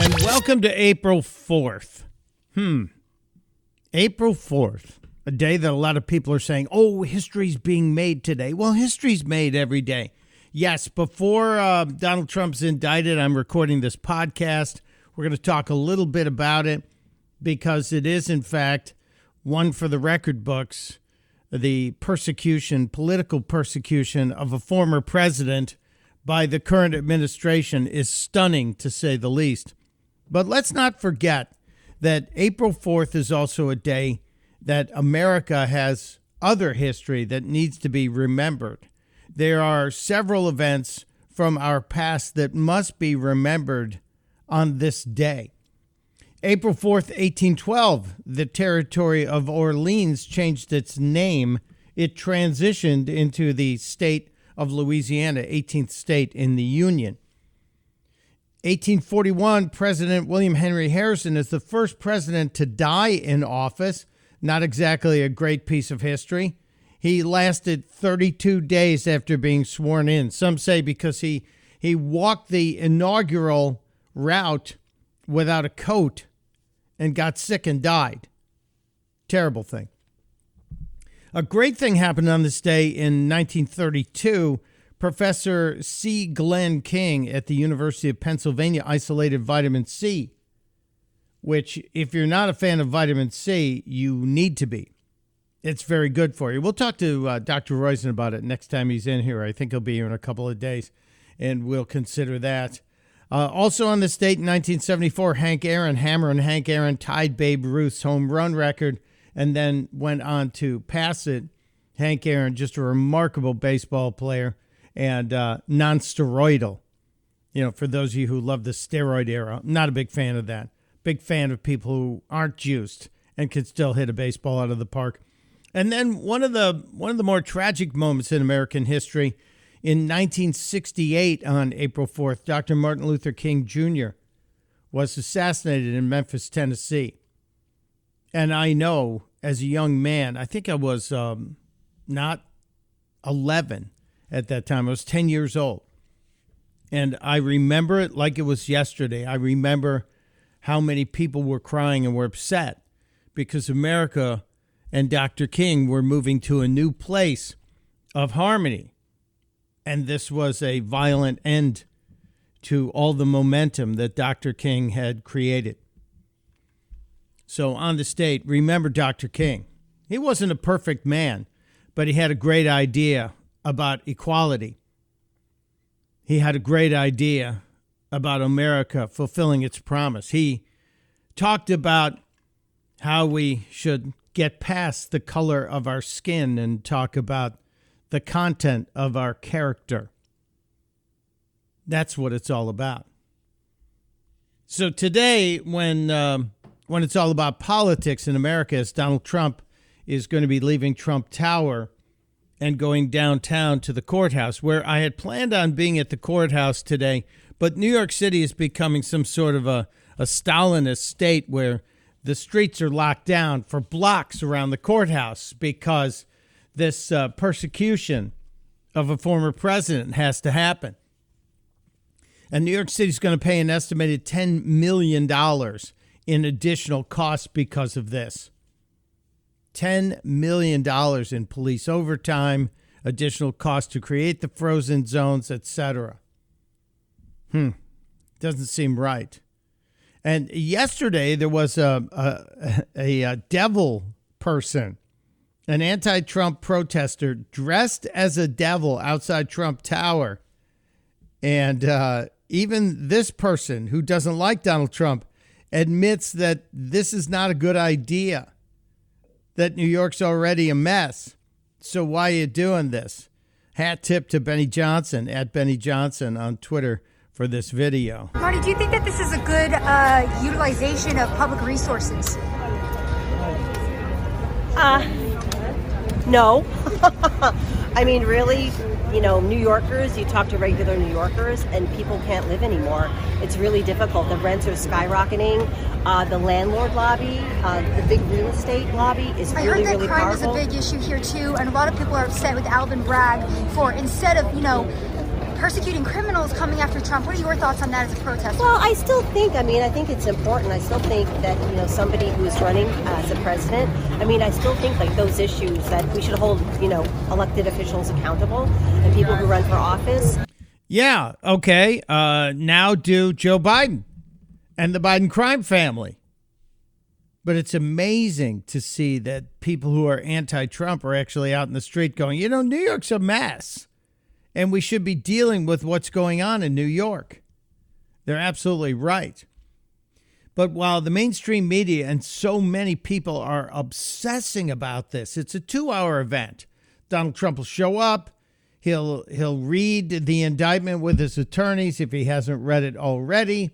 And welcome to April 4th. Hmm. April 4th, a day that a lot of people are saying, oh, history's being made today. Well, history's made every day. Yes, before uh, Donald Trump's indicted, I'm recording this podcast. We're going to talk a little bit about it because it is, in fact, one for the record books the persecution, political persecution of a former president by the current administration is stunning, to say the least. But let's not forget that April 4th is also a day that America has other history that needs to be remembered. There are several events from our past that must be remembered on this day. April 4th, 1812, the territory of Orleans changed its name. It transitioned into the state of Louisiana, 18th state in the Union. 1841, President William Henry Harrison is the first president to die in office. Not exactly a great piece of history. He lasted 32 days after being sworn in. Some say because he he walked the inaugural route without a coat and got sick and died. Terrible thing. A great thing happened on this day in 1932 Professor C. Glenn King at the University of Pennsylvania isolated vitamin C, which, if you're not a fan of vitamin C, you need to be. It's very good for you. We'll talk to uh, Dr. Roizen about it next time he's in here. I think he'll be here in a couple of days, and we'll consider that. Uh, also on this date in 1974, Hank Aaron, Hammerin' Hank Aaron tied Babe Ruth's home run record and then went on to pass it. Hank Aaron, just a remarkable baseball player and uh, non-steroidal. You know, for those of you who love the steroid era, not a big fan of that. Big fan of people who aren't juiced and can still hit a baseball out of the park. And then one of the one of the more tragic moments in American history in 1968 on April 4th, Dr. Martin Luther King Jr. was assassinated in Memphis, Tennessee. And I know as a young man, I think I was um, not 11 at that time. I was 10 years old. And I remember it like it was yesterday. I remember how many people were crying and were upset because America and Dr. King were moving to a new place of harmony. And this was a violent end to all the momentum that Dr. King had created. So, on the state, remember Dr. King. He wasn't a perfect man, but he had a great idea about equality. He had a great idea about America fulfilling its promise. He talked about how we should get past the color of our skin and talk about the content of our character. That's what it's all about. So today, when um, when it's all about politics in America, as Donald Trump is going to be leaving Trump Tower and going downtown to the courthouse, where I had planned on being at the courthouse today. But New York City is becoming some sort of a, a Stalinist state where the streets are locked down for blocks around the courthouse because this uh, persecution of a former president has to happen. And New York City is going to pay an estimated $10 million in additional costs because of this. $10 million in police overtime, additional cost to create the frozen zones, etc. Hmm, doesn't seem right. And yesterday there was a, a, a, a devil person, an anti Trump protester dressed as a devil outside Trump Tower. And uh, even this person who doesn't like Donald Trump admits that this is not a good idea that New York's already a mess. So why are you doing this? Hat tip to Benny Johnson at Benny Johnson on Twitter for this video. Marty, do you think that this is a good uh, utilization of public resources? Uh, no. I mean, really, you know, New Yorkers, you talk to regular New Yorkers, and people can't live anymore. It's really difficult. The rents are skyrocketing. Uh, the landlord lobby, uh, the big real estate lobby is I really, heard that really crime powerful. is a big issue here too, and a lot of people are upset with Alvin Bragg for instead of you know persecuting criminals coming after Trump. What are your thoughts on that as a protester? Well, I still think, I mean, I think it's important. I still think that, you know, somebody who's running as a president, I mean, I still think like those issues that we should hold, you know, elected officials accountable and people who run for office. Yeah, okay. Uh, now do Joe Biden and the Biden crime family. But it's amazing to see that people who are anti Trump are actually out in the street going, you know, New York's a mess. And we should be dealing with what's going on in New York. They're absolutely right. But while the mainstream media and so many people are obsessing about this, it's a two hour event. Donald Trump will show up. He'll he'll read the indictment with his attorneys if he hasn't read it already.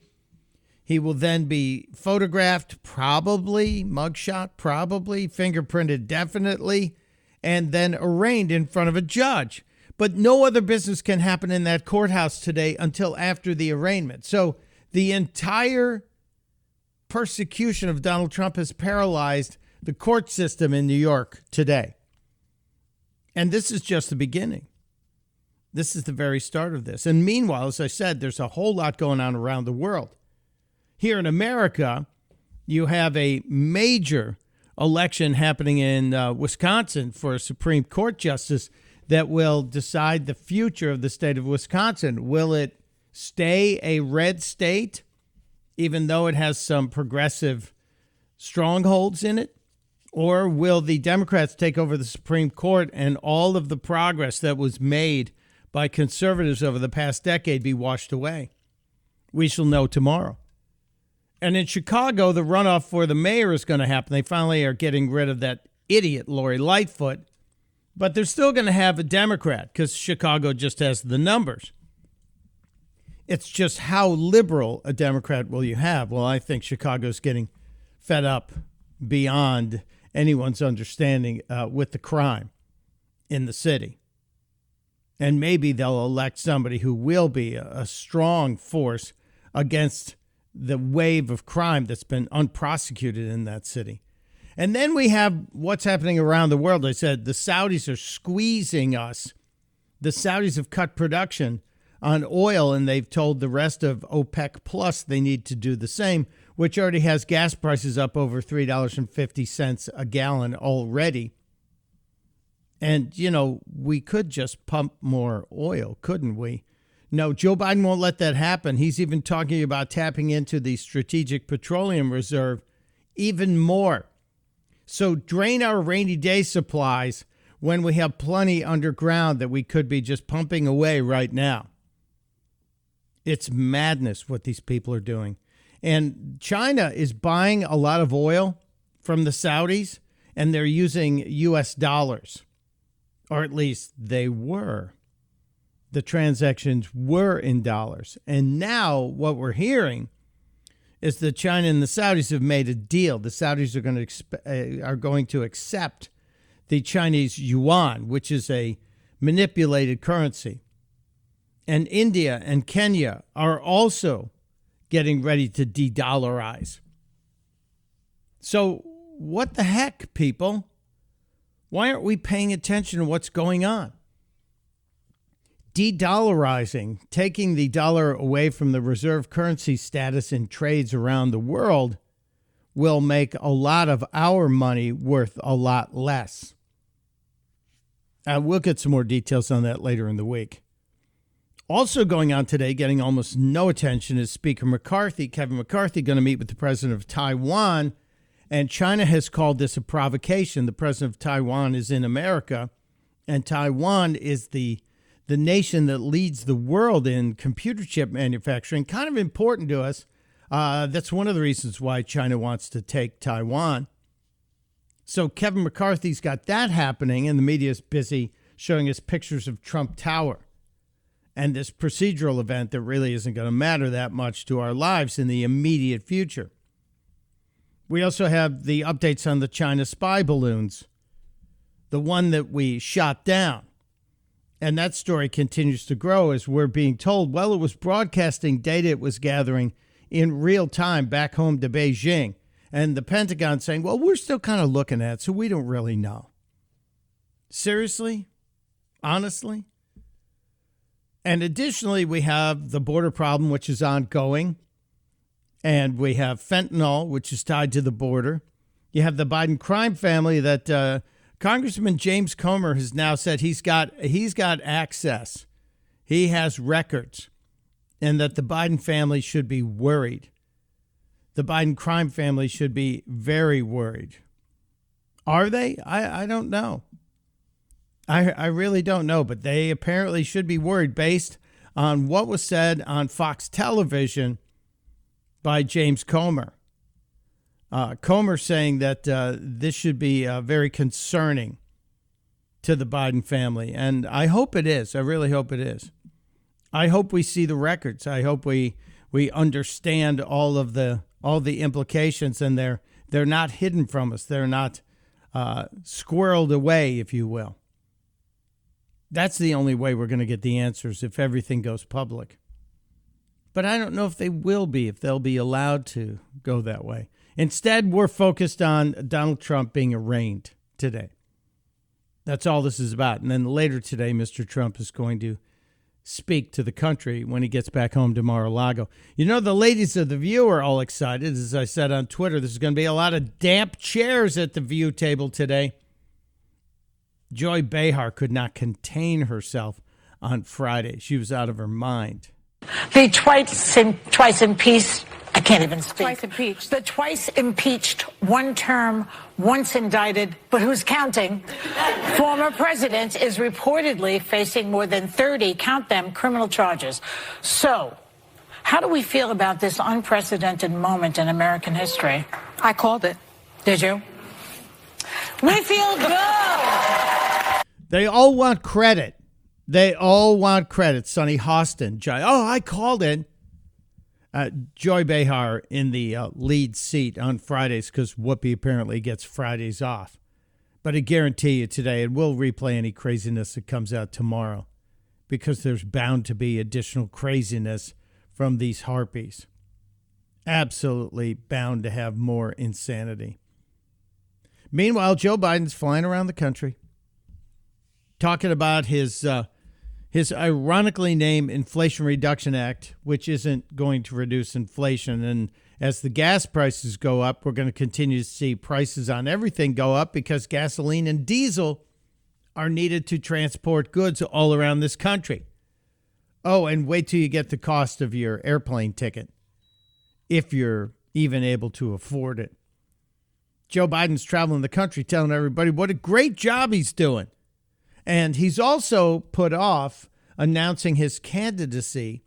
He will then be photographed, probably mugshot, probably fingerprinted, definitely, and then arraigned in front of a judge. But no other business can happen in that courthouse today until after the arraignment. So the entire persecution of Donald Trump has paralyzed the court system in New York today. And this is just the beginning. This is the very start of this. And meanwhile, as I said, there's a whole lot going on around the world. Here in America, you have a major election happening in uh, Wisconsin for a Supreme Court justice that will decide the future of the state of Wisconsin. Will it stay a red state, even though it has some progressive strongholds in it? Or will the Democrats take over the Supreme Court and all of the progress that was made by conservatives over the past decade be washed away? We shall know tomorrow. And in Chicago, the runoff for the mayor is going to happen. They finally are getting rid of that idiot Lori Lightfoot, but they're still going to have a Democrat because Chicago just has the numbers. It's just how liberal a Democrat will you have? Well, I think Chicago's getting fed up beyond anyone's understanding uh, with the crime in the city. And maybe they'll elect somebody who will be a, a strong force against the wave of crime that's been unprosecuted in that city. And then we have what's happening around the world. I said the Saudis are squeezing us. The Saudis have cut production on oil and they've told the rest of OPEC plus they need to do the same, which already has gas prices up over $3.50 a gallon already. And, you know, we could just pump more oil, couldn't we? No, Joe Biden won't let that happen. He's even talking about tapping into the Strategic Petroleum Reserve even more. So drain our rainy day supplies when we have plenty underground that we could be just pumping away right now. It's madness what these people are doing. And China is buying a lot of oil from the Saudis and they're using US dollars, or at least they were the transactions were in dollars. And now what we're hearing is that China and the Saudis have made a deal. The Saudis are going to expe- uh, are going to accept the Chinese yuan, which is a manipulated currency. And India and Kenya are also getting ready to de-dollarize. So, what the heck, people? Why aren't we paying attention to what's going on? De-dollarizing, taking the dollar away from the reserve currency status in trades around the world will make a lot of our money worth a lot less. Uh, we'll get some more details on that later in the week. Also going on today, getting almost no attention, is Speaker McCarthy, Kevin McCarthy, going to meet with the president of Taiwan. And China has called this a provocation. The president of Taiwan is in America, and Taiwan is the the nation that leads the world in computer chip manufacturing, kind of important to us. Uh, that's one of the reasons why China wants to take Taiwan. So Kevin McCarthy's got that happening, and the media is busy showing us pictures of Trump Tower and this procedural event that really isn't going to matter that much to our lives in the immediate future. We also have the updates on the China spy balloons, the one that we shot down and that story continues to grow as we're being told, well, it was broadcasting data it was gathering in real time back home to Beijing. And the Pentagon saying, well, we're still kind of looking at it, so we don't really know. Seriously? Honestly? And additionally, we have the border problem, which is ongoing. And we have fentanyl, which is tied to the border. You have the Biden crime family that uh, Congressman James Comer has now said he's got he's got access. He has records, and that the Biden family should be worried. The Biden crime family should be very worried. Are they? I, I don't know. I I really don't know, but they apparently should be worried based on what was said on Fox television by James Comer. Uh, Comer saying that uh, this should be uh, very concerning to the Biden family, and I hope it is. I really hope it is. I hope we see the records. I hope we we understand all of the all the implications, and they're they're not hidden from us. They're not uh, squirreled away, if you will. That's the only way we're going to get the answers if everything goes public. But I don't know if they will be, if they'll be allowed to go that way. Instead, we're focused on Donald Trump being arraigned today. That's all this is about. And then later today, Mr. Trump is going to speak to the country when he gets back home to Mar a Lago. You know, the ladies of The View are all excited. As I said on Twitter, there's going to be a lot of damp chairs at the View table today. Joy Behar could not contain herself on Friday. She was out of her mind. The twice, twice impeached, I can't even speak. Twice impeached. The twice impeached, one term, once indicted, but who's counting? Former president is reportedly facing more than 30, count them, criminal charges. So, how do we feel about this unprecedented moment in American history? I called it. Did you? We feel good. They all want credit. They all want credit. Sonny Hostin, Joy. Oh, I called in. Uh, Joy Behar in the uh, lead seat on Fridays because Whoopi apparently gets Fridays off. But I guarantee you today, and we'll replay any craziness that comes out tomorrow because there's bound to be additional craziness from these harpies. Absolutely bound to have more insanity. Meanwhile, Joe Biden's flying around the country talking about his uh, his ironically named Inflation Reduction Act, which isn't going to reduce inflation. And as the gas prices go up, we're going to continue to see prices on everything go up because gasoline and diesel are needed to transport goods all around this country. Oh, and wait till you get the cost of your airplane ticket, if you're even able to afford it. Joe Biden's traveling the country telling everybody what a great job he's doing. And he's also put off announcing his candidacy,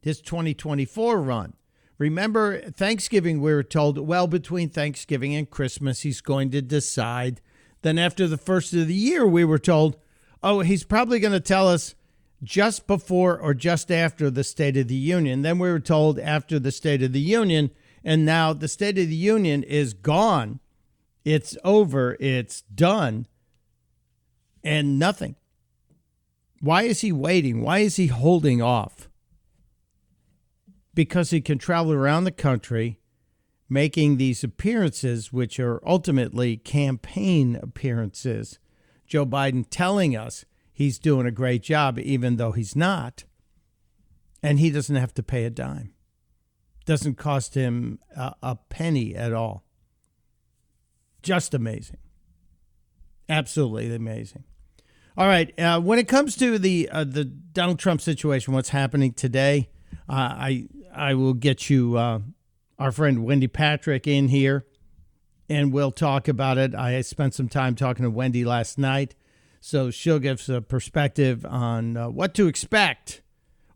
his 2024 run. Remember, Thanksgiving, we were told, well, between Thanksgiving and Christmas, he's going to decide. Then, after the first of the year, we were told, oh, he's probably going to tell us just before or just after the State of the Union. Then we were told after the State of the Union. And now the State of the Union is gone. It's over. It's done and nothing. Why is he waiting? Why is he holding off? Because he can travel around the country making these appearances, which are ultimately campaign appearances. Joe Biden telling us he's doing a great job, even though he's not. And he doesn't have to pay a dime. Doesn't cost him a, a penny at all. Just amazing. Absolutely amazing. All right. Uh, when it comes to the uh, the Donald Trump situation, what's happening today, uh, I I will get you uh, our friend Wendy Patrick in here, and we'll talk about it. I spent some time talking to Wendy last night, so she'll give us a perspective on uh, what to expect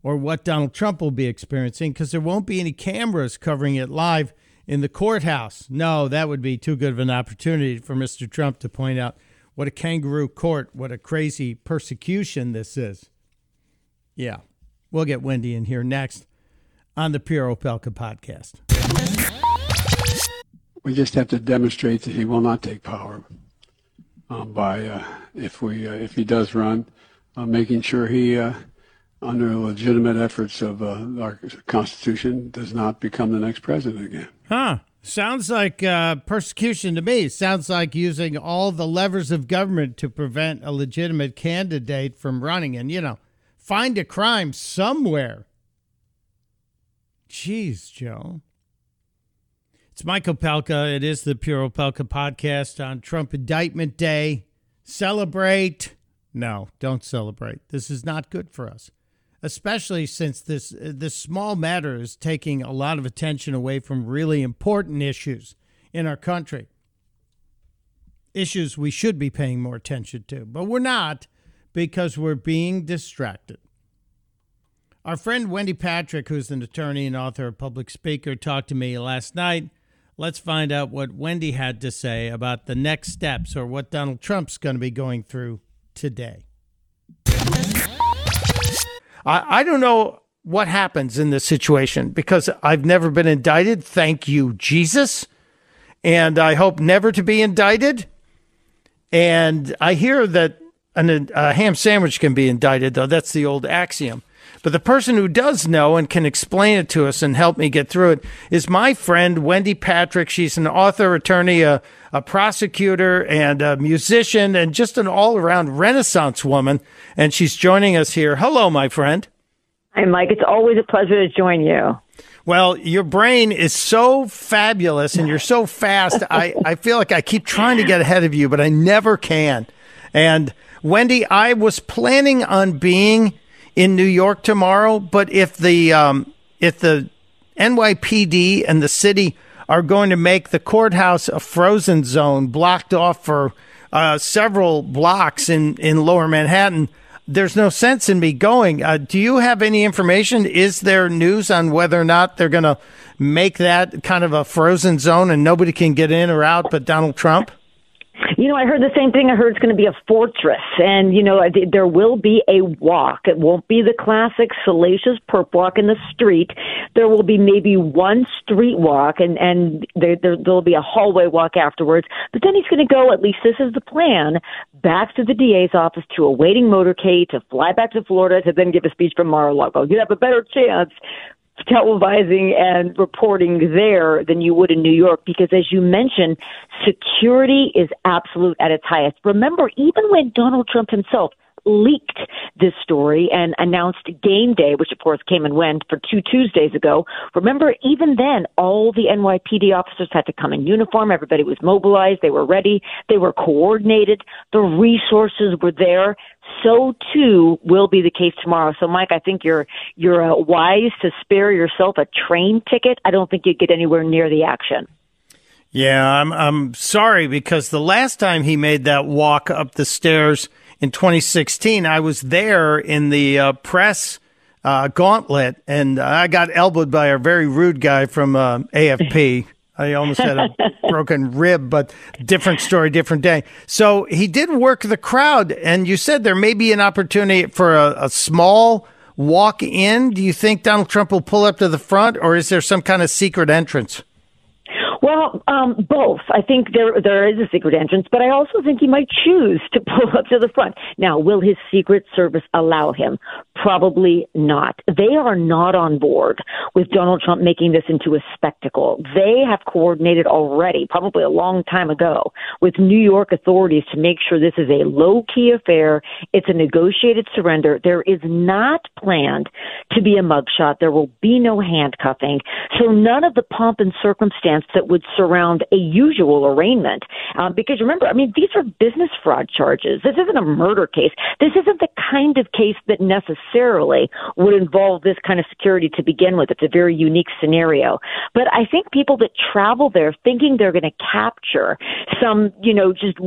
or what Donald Trump will be experiencing, because there won't be any cameras covering it live in the courthouse. No, that would be too good of an opportunity for Mr. Trump to point out what a kangaroo court, what a crazy persecution this is. Yeah. We'll get Wendy in here next on the Pure Opelka podcast. We just have to demonstrate that he will not take power um, by, uh, if we, uh, if he does run, uh, making sure he, uh, under legitimate efforts of uh, our Constitution, does not become the next president again. Huh. Sounds like uh, persecution to me. Sounds like using all the levers of government to prevent a legitimate candidate from running. And, you know, find a crime somewhere. Jeez, Joe. It's Michael Opelka. It is the Pure Opelka podcast on Trump Indictment Day. Celebrate. No, don't celebrate. This is not good for us, especially since this this small matter is taking a lot of attention away from really important issues in our country. Issues we should be paying more attention to, but we're not because we're being distracted. Our friend Wendy Patrick, who's an attorney and author, of public speaker, talked to me last night. Let's find out what Wendy had to say about the next steps or what Donald Trump's going to be going through today. I, I don't know what happens in this situation because I've never been indicted. Thank you, Jesus. And I hope never to be indicted. And I hear that an, a ham sandwich can be indicted, though. That's the old axiom. But the person who does know and can explain it to us and help me get through it is my friend Wendy Patrick. She's an author, attorney, a, a prosecutor, and a musician, and just an all around Renaissance woman. And she's joining us here. Hello, my friend. Hi, Mike. It's always a pleasure to join you. Well, your brain is so fabulous and you're so fast. I, I feel like I keep trying to get ahead of you, but I never can. And Wendy, I was planning on being in New York tomorrow, but if the um, if the NYPD and the city are going to make the courthouse a frozen zone, blocked off for uh, several blocks in in Lower Manhattan, there's no sense in me going. Uh, do you have any information? Is there news on whether or not they're going to make that kind of a frozen zone and nobody can get in or out but Donald Trump? You know, I heard the same thing. I heard it's going to be a fortress, and you know, there will be a walk. It won't be the classic salacious perp walk in the street. There will be maybe one street walk, and and there, there there'll be a hallway walk afterwards. But then he's going to go. At least this is the plan. Back to the DA's office to a waiting motorcade to fly back to Florida to then give a speech from Mar-a-Lago. You have a better chance televising and reporting there than you would in New York because, as you mentioned, security is absolute at its highest. Remember, even when Donald Trump himself leaked this story and announced game day, which of course came and went for two Tuesdays ago. Remember, even then, all the NYPD officers had to come in uniform. Everybody was mobilized. They were ready. They were coordinated. The resources were there. So too will be the case tomorrow. So, Mike, I think you're you're uh, wise to spare yourself a train ticket. I don't think you'd get anywhere near the action. Yeah, I'm I'm sorry because the last time he made that walk up the stairs in 2016, I was there in the uh, press uh, gauntlet, and I got elbowed by a very rude guy from uh, AFP. I almost had a broken rib, but different story, different day. So he did work the crowd, and you said there may be an opportunity for a, a small walk in. Do you think Donald Trump will pull up to the front, or is there some kind of secret entrance? Well, um, both. I think there there is a secret entrance, but I also think he might choose to pull up to the front. Now, will his Secret Service allow him? Probably not. They are not on board with Donald Trump making this into a spectacle. They have coordinated already, probably a long time ago, with New York authorities to make sure this is a low key affair. It's a negotiated surrender. There is not planned to be a mugshot. There will be no handcuffing. So none of the pomp and circumstance that would surround a usual arraignment. Um, because remember, I mean, these are business fraud charges. This isn't a murder case. This isn't the kind of case that necessarily would involve this kind of security to begin with. It's a very unique scenario. But I think people that travel there thinking they're going to capture some, you know, just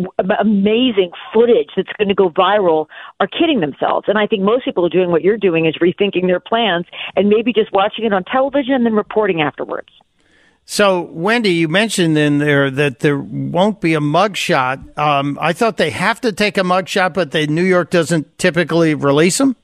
amazing footage that's going to go viral are kidding themselves. And I think most people are doing what you're doing is rethinking their plans and maybe just watching it on television and then reporting afterwards. So, Wendy, you mentioned in there that there won't be a mugshot. Um, I thought they have to take a mugshot, but the New York doesn't typically release them.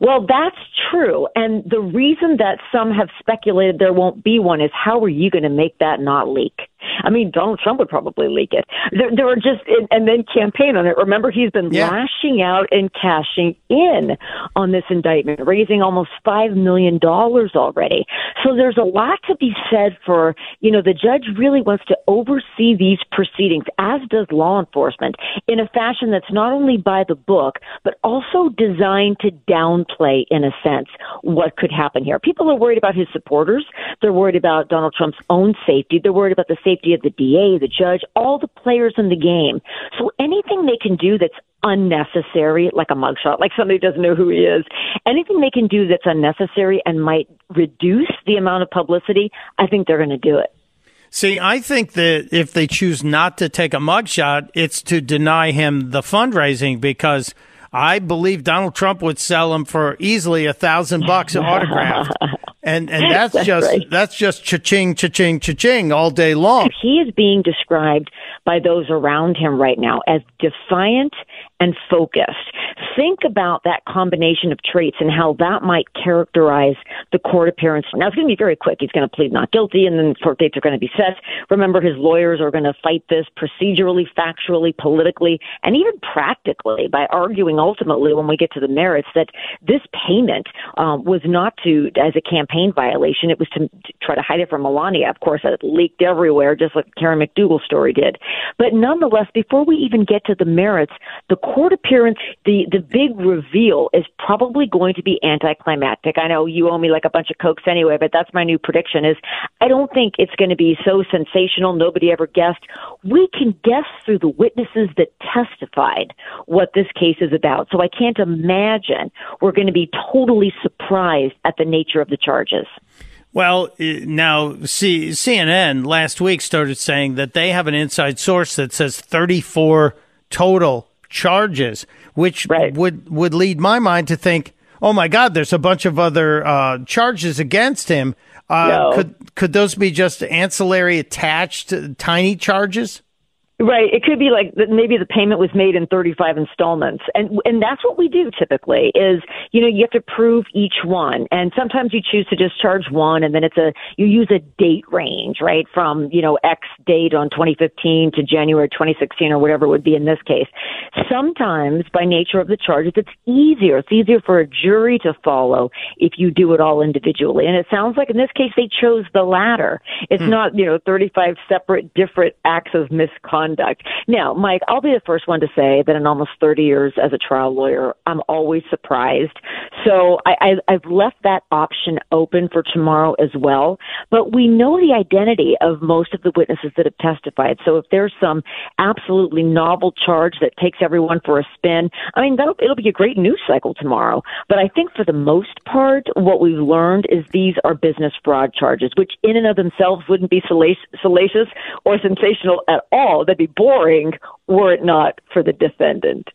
Well, that's true. And the reason that some have speculated there won't be one is how are you going to make that not leak? I mean, Donald Trump would probably leak it. There, there are just, and then campaign on it. Remember, he's been Yeah. lashing out and cashing in on this indictment, raising almost $5 million already. So there's a lot to be said for, you know, the judge really wants to oversee these proceedings, as does law enforcement, in a fashion that's not only by the book, but also designed to downplay, in a sense, what could happen here. People are worried about his supporters. They're worried about Donald Trump's own safety. They're worried about the safety of the DA, the judge, all the players in the game. So anything they can do that's unnecessary, like a mugshot, like somebody who doesn't know who he is, anything they can do that's unnecessary and might reduce the amount of publicity, I think they're going to do it. See, I think that if they choose not to take a mugshot, it's to deny him the fundraising because I believe Donald Trump would sell him for easily a thousand bucks autographed. And and that's, That's just right. that's just cha-ching, cha-ching, cha-ching all day long. He is being described by those around him right now as defiant and focused. Think about that combination of traits and how that might characterize the court appearance. Now, it's going to be very quick. He's going to plead not guilty, and then court dates are going to be set. Remember, his lawyers are going to fight this procedurally, factually, politically, and even practically by arguing ultimately when we get to the merits that this payment um, was not to as a campaign violation. It was to, to try to hide it from Melania. Of course, it leaked everywhere, just like Karen McDougal's story did. But nonetheless, before we even get to the merits, the court appearance, the the big reveal is probably going to be anticlimactic. I know you owe me like a bunch of cokes anyway, but that's my new prediction. Is I don't think it's going to be so sensational. Nobody ever guessed. We can guess through the witnesses that testified what this case is about. So I can't imagine we're going to be totally surprised at the nature of the charges. Well, eh, now C- CNN last week started saying that they have an inside source that says 34 total charges, which Right. would would lead my mind to think, oh my God, there's a bunch of other uh, charges against him. Uh, No. Could could those be just ancillary attached tiny charges? Right. It could be like that maybe the payment was made in 35 installments. And and that's what we do typically is, you know, you have to prove each one. And sometimes you choose to just charge one and then it's a you use a date range, right? From, you know, X date on 2015 to January 2016 or whatever it would be in this case. Sometimes by nature of the charges it's easier. It's easier for a jury to follow if you do it all individually. And it sounds like in this case they chose the latter. It's hmm. not, you know, 35 separate different acts of misconduct. Now, Mike, I'll be the first one to say that in almost 30 years as a trial lawyer, I'm always surprised. So I, I, I've left that option open for tomorrow as well. But we know the identity of most of the witnesses that have testified. So if there's some absolutely novel charge that takes everyone for a spin, I mean, that'll, it'll be a great news cycle tomorrow. But I think for the most part, what we've learned is these are business fraud charges, which in and of themselves wouldn't be salacious, salacious or sensational at all. That'd be boring were it not for the defendant.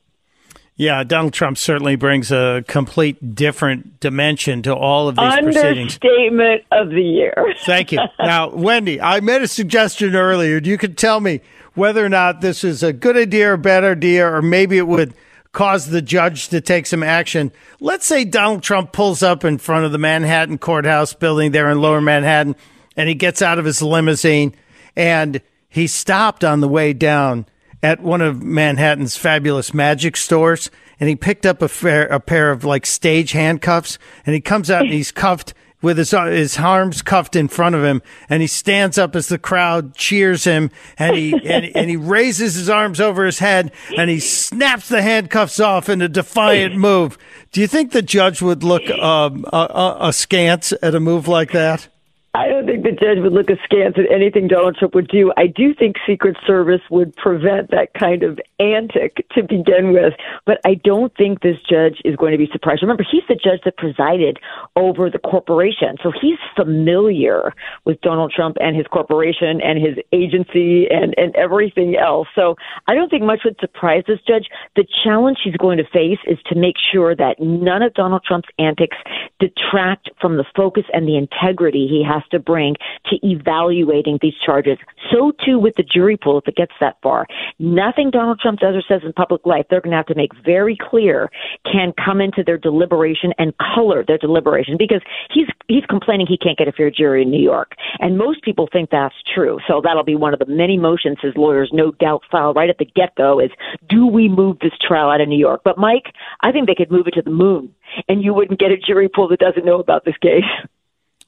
Yeah, Donald Trump certainly brings a complete different dimension to all of these proceedings. Understatement of the year. Thank you. Now, Wendy, I made a suggestion earlier. You could tell me whether or not this is a good idea or bad idea, or maybe it would cause the judge to take some action. Let's say Donald Trump pulls up in front of the Manhattan courthouse building there in lower Manhattan, and he gets out of his limousine and he's stopped on the way down at one of Manhattan's fabulous magic stores, and he picked up a, fair, a pair of like stage handcuffs, and he comes out and he's cuffed with his his arms cuffed in front of him, and he stands up as the crowd cheers him, and he and, and he raises his arms over his head, and he snaps the handcuffs off in a defiant move. Do you think the judge would look um, askance at a move like that? I don't think the judge would look askance at anything Donald Trump would do. I do think Secret Service would prevent that kind of antic to begin with, but I don't think this judge is going to be surprised. Remember, he's the judge that presided over the corporation, so he's familiar with Donald Trump and his corporation and his agency and, and everything else. So I don't think much would surprise this judge. The challenge he's going to face is to make sure that none of Donald Trump's antics detract from the focus and the integrity he has has to bring to evaluating these charges. So too with the jury pool if it gets that far. Nothing Donald Trump does or says in public life, they're going to have to make very clear can come into their deliberation and color their deliberation because he's he's complaining he can't get a fair jury in New York. And most people think that's true. So that'll be one of the many motions his lawyers no doubt file right at the get go is do we move this trial out of New York? But Mike, I think they could move it to the moon and you wouldn't get a jury pool that doesn't know about this case.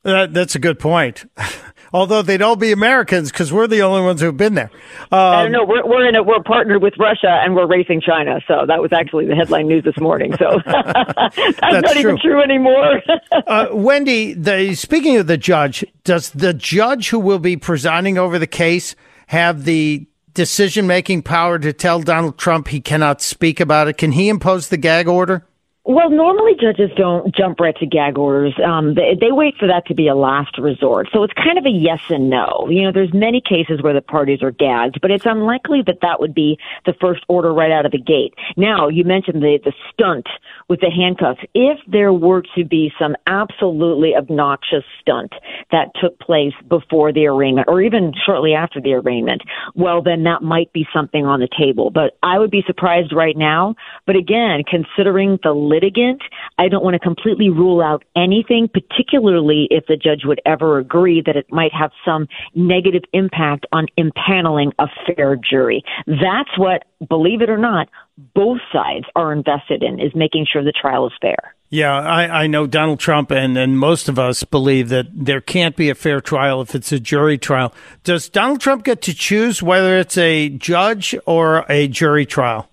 Uh, that's a good point. Although they'd all be Americans because we're the only ones who've been there. Um, I don't know. We're we're in a, we're partnered with Russia and we're racing China. So that was actually the headline news this morning. So that's, that's, not true. even true anymore. uh, Wendy, the, speaking of the judge, does the judge who will be presiding over the case have the decision making power to tell Donald Trump he cannot speak about it? Can he impose the gag order? Well, normally judges don't jump right to gag orders. Um, they, they wait for that to be a last resort. So it's kind of a yes and no. You know, there's many cases where the parties are gagged, but it's unlikely that that would be the first order right out of the gate. Now, you mentioned the, the stunt with the handcuffs. If there were to be some absolutely obnoxious stunt that took place before the arraignment or even shortly after the arraignment, well, then that might be something on the table. But I would be surprised right now. But again, considering the litigant. I don't want to completely rule out anything, particularly if the judge would ever agree that it might have some negative impact on impaneling a fair jury. That's what, believe it or not, both sides are invested in is making sure the trial is fair. Yeah, I, I know Donald Trump and, and most of us believe that there can't be a fair trial if it's a jury trial. Does Donald Trump get to choose whether it's a judge or a jury trial?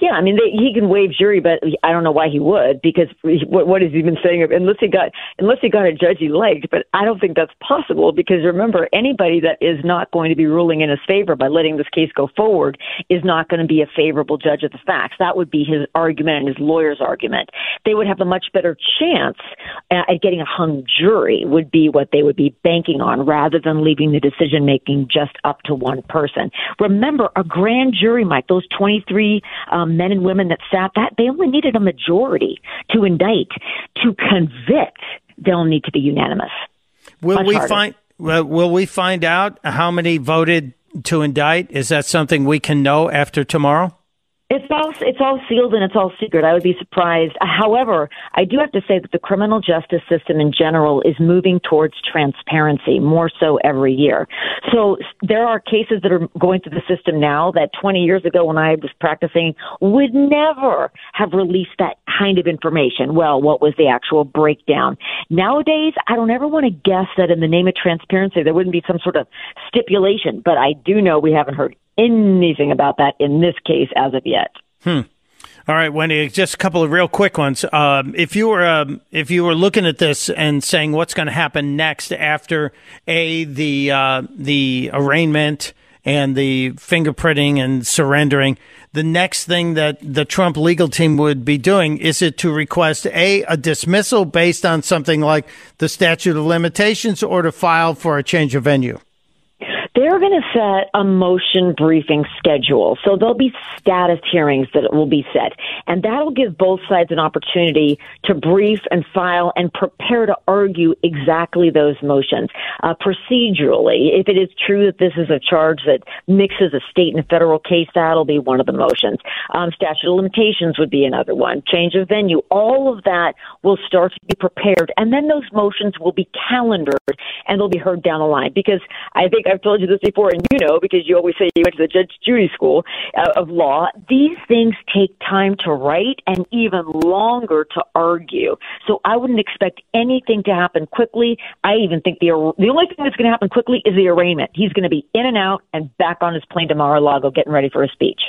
Yeah, I mean, they, he can waive jury, but I don't know why he would because what, what has he been saying? Unless he got unless he got a judge he liked, but I don't think that's possible because remember, anybody that is not going to be ruling in his favor by letting this case go forward is not going to be a favorable judge of the facts. That would be his argument and his lawyer's argument. They would have a much better chance at getting a hung jury. Would be what they would be banking on rather than leaving the decision making just up to one person. Remember, a grand jury, Mike, those twenty three. Um, um, men and women that sat that they only needed a majority to indict to convict. They'll need to be unanimous. Will Much we harder. find? Will we find out how many voted to indict? Is that something we can know after tomorrow? It's all it's all sealed and it's all secret. I would be surprised. However, I do have to say that the criminal justice system in general is moving towards transparency more so every year. So there are cases that are going through the system now that 20 years ago when I was practicing would never have released that kind of information. Well, what was the actual breakdown? Nowadays, I don't ever want to guess that in the name of transparency there wouldn't be some sort of stipulation, but I do know we haven't heard anything about that in this case as of yet. Hmm. All right, Wendy. Just a couple of real quick ones. Um, if you were um, if you were looking at this and saying what's going to happen next after a the uh, the arraignment and the fingerprinting and surrendering, the next thing that the Trump legal team would be doing is it to request a a dismissal based on something like the statute of limitations or to file for a change of venue they're going to set a motion briefing schedule. So there'll be status hearings that will be set. And that'll give both sides an opportunity to brief and file and prepare to argue exactly those motions. Uh, procedurally, if it is true that this is a charge that mixes a state and federal case, that'll be one of the motions. Um, statute of limitations would be another one. Change of venue. All of that will start to be prepared. And then those motions will be calendared and they'll be heard down the line. Because I think I've told you this before, and you know because you always say you went to the Judge Judy School uh, of Law. These things take time to write and even longer to argue. So I wouldn't expect anything to happen quickly. I even think the the only thing that's going to happen quickly is the arraignment. He's going to be in and out and back on his plane to Mar-a-Lago, getting ready for a speech.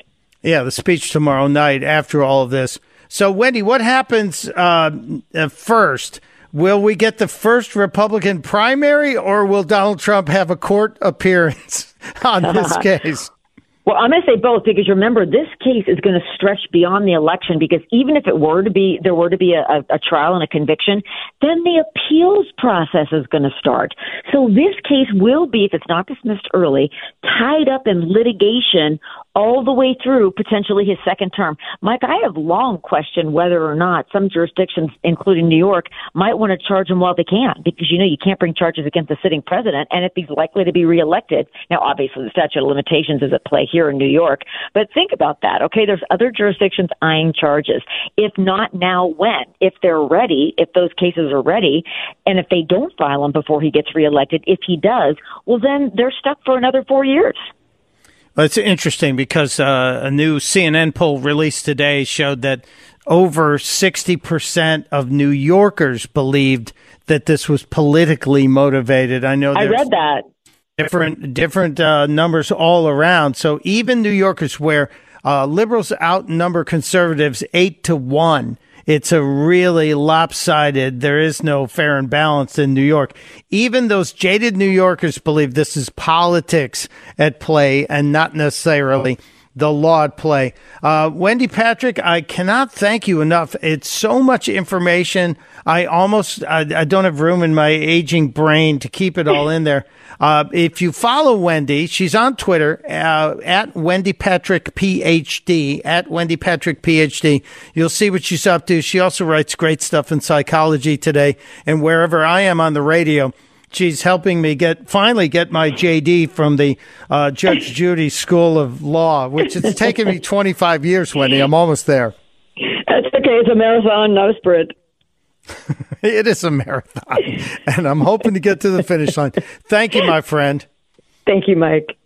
Yeah, the speech tomorrow night after all of this. So, Wendy, what happens uh, first? Will we get the first Republican primary, or will Donald Trump have a court appearance on this case? Well, I'm going to say both because remember, this case is going to stretch beyond the election because even if it were to be, there were to be a, a, a trial and a conviction, then the appeals process is going to start. So this case will be, if it's not dismissed early, tied up in litigation all the way through potentially his second term. Mike, I have long questioned whether or not some jurisdictions, including New York, might want to charge him while they can, because you know you can't bring charges against the sitting president, and if he's likely to be reelected. Now, obviously, the statute of limitations is at play here in New York, but think about that. Okay, there's other jurisdictions eyeing charges. If not now, when? If they're ready, if those cases are ready, and if they don't file them before he gets reelected, if he does, well, then they're stuck for another four years. Well, it's interesting because uh, a new CNN poll released today showed that over 60% of New Yorkers believed that this was politically motivated. I know I read that. Different different uh, numbers all around. So even New Yorkers, where uh, liberals outnumber conservatives eight to one, it's a really lopsided. There is no fair and balance in New York. Even those jaded New Yorkers believe this is politics at play and not necessarily oh. The law at play. Uh, Wendy Patrick, I cannot thank you enough. It's so much information. I almost I, I don't have room in my aging brain to keep it all in there. Uh, if you follow Wendy, she's on Twitter uh, at Wendy Patrick PhD at Wendy Patrick PhD. You'll see what she's up to. She also writes great stuff in psychology today, and wherever I am on the radio she's helping me get finally get my JD from the uh, Judge Judy School of Law, which it's taken me 25 years, Wendy. I'm almost there. That's okay. It's a marathon, not a sprint. it is a marathon, and I'm hoping to get to the finish line. Thank you, my friend. Thank you, Mike.